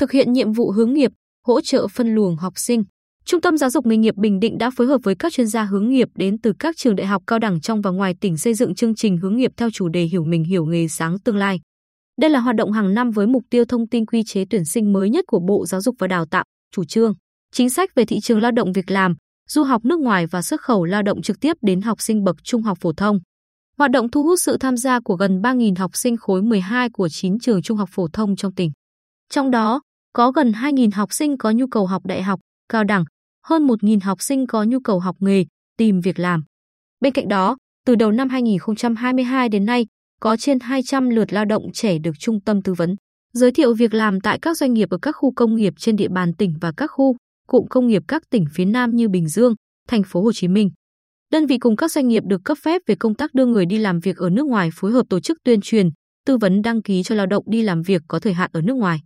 thực hiện nhiệm vụ hướng nghiệp, hỗ trợ phân luồng học sinh. Trung tâm Giáo dục nghề nghiệp Bình Định đã phối hợp với các chuyên gia hướng nghiệp đến từ các trường đại học cao đẳng trong và ngoài tỉnh xây dựng chương trình hướng nghiệp theo chủ đề hiểu mình hiểu nghề sáng tương lai. Đây là hoạt động hàng năm với mục tiêu thông tin quy chế tuyển sinh mới nhất của Bộ Giáo dục và Đào tạo, chủ trương, chính sách về thị trường lao động việc làm, du học nước ngoài và xuất khẩu lao động trực tiếp đến học sinh bậc trung học phổ thông. Hoạt động thu hút sự tham gia của gần 3.000 học sinh khối 12 của 9 trường trung học phổ thông trong tỉnh. Trong đó, có gần 2.000 học sinh có nhu cầu học đại học, cao đẳng, hơn 1.000 học sinh có nhu cầu học nghề, tìm việc làm. Bên cạnh đó, từ đầu năm 2022 đến nay, có trên 200 lượt lao động trẻ được trung tâm tư vấn, giới thiệu việc làm tại các doanh nghiệp ở các khu công nghiệp trên địa bàn tỉnh và các khu, cụm công nghiệp các tỉnh phía Nam như Bình Dương, thành phố Hồ Chí Minh. Đơn vị cùng các doanh nghiệp được cấp phép về công tác đưa người đi làm việc ở nước ngoài phối hợp tổ chức tuyên truyền, tư vấn đăng ký cho lao động đi làm việc có thời hạn ở nước ngoài.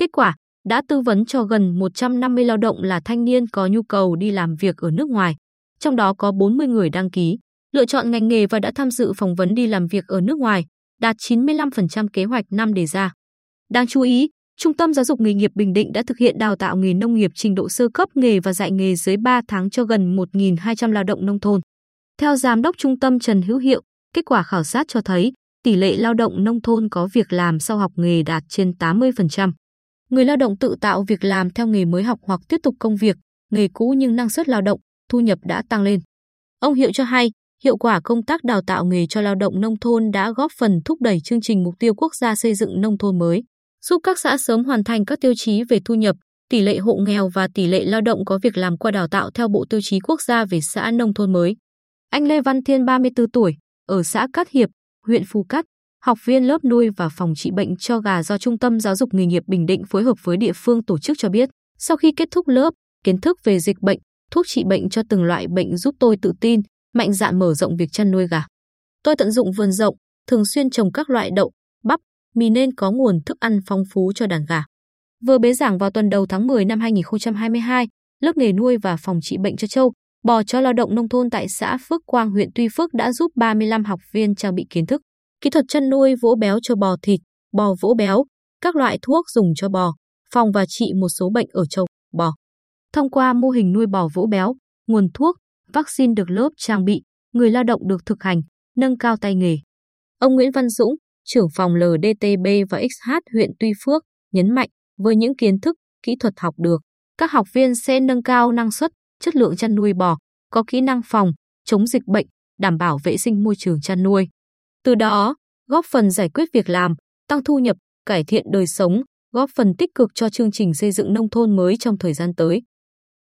Kết quả, đã tư vấn cho gần 150 lao động là thanh niên có nhu cầu đi làm việc ở nước ngoài, trong đó có 40 người đăng ký, lựa chọn ngành nghề và đã tham dự phỏng vấn đi làm việc ở nước ngoài, đạt 95% kế hoạch năm đề ra. Đáng chú ý, Trung tâm Giáo dục nghề nghiệp Bình Định đã thực hiện đào tạo nghề nông nghiệp trình độ sơ cấp nghề và dạy nghề dưới 3 tháng cho gần 1.200 lao động nông thôn. Theo Giám đốc Trung tâm Trần Hữu Hiệu, kết quả khảo sát cho thấy tỷ lệ lao động nông thôn có việc làm sau học nghề đạt trên 80%. Người lao động tự tạo việc làm theo nghề mới học hoặc tiếp tục công việc, nghề cũ nhưng năng suất lao động, thu nhập đã tăng lên. Ông Hiệu cho hay, hiệu quả công tác đào tạo nghề cho lao động nông thôn đã góp phần thúc đẩy chương trình mục tiêu quốc gia xây dựng nông thôn mới, giúp các xã sớm hoàn thành các tiêu chí về thu nhập, tỷ lệ hộ nghèo và tỷ lệ lao động có việc làm qua đào tạo theo Bộ Tiêu chí Quốc gia về xã nông thôn mới. Anh Lê Văn Thiên 34 tuổi, ở xã Cát Hiệp, huyện Phú Cát, học viên lớp nuôi và phòng trị bệnh cho gà do Trung tâm Giáo dục nghề nghiệp Bình Định phối hợp với địa phương tổ chức cho biết, sau khi kết thúc lớp, kiến thức về dịch bệnh, thuốc trị bệnh cho từng loại bệnh giúp tôi tự tin, mạnh dạn mở rộng việc chăn nuôi gà. Tôi tận dụng vườn rộng, thường xuyên trồng các loại đậu, bắp, mì nên có nguồn thức ăn phong phú cho đàn gà. Vừa bế giảng vào tuần đầu tháng 10 năm 2022, lớp nghề nuôi và phòng trị bệnh cho trâu, bò cho lao động nông thôn tại xã Phước Quang huyện Tuy Phước đã giúp 35 học viên trang bị kiến thức, kỹ thuật chăn nuôi vỗ béo cho bò thịt, bò vỗ béo, các loại thuốc dùng cho bò, phòng và trị một số bệnh ở trâu, bò. Thông qua mô hình nuôi bò vỗ béo, nguồn thuốc, vaccine được lớp trang bị, người lao động được thực hành, nâng cao tay nghề. Ông Nguyễn Văn Dũng, trưởng phòng LDTB và XH huyện Tuy Phước, nhấn mạnh với những kiến thức, kỹ thuật học được, các học viên sẽ nâng cao năng suất, chất lượng chăn nuôi bò, có kỹ năng phòng, chống dịch bệnh, đảm bảo vệ sinh môi trường chăn nuôi. Từ đó, góp phần giải quyết việc làm, tăng thu nhập, cải thiện đời sống, góp phần tích cực cho chương trình xây dựng nông thôn mới trong thời gian tới.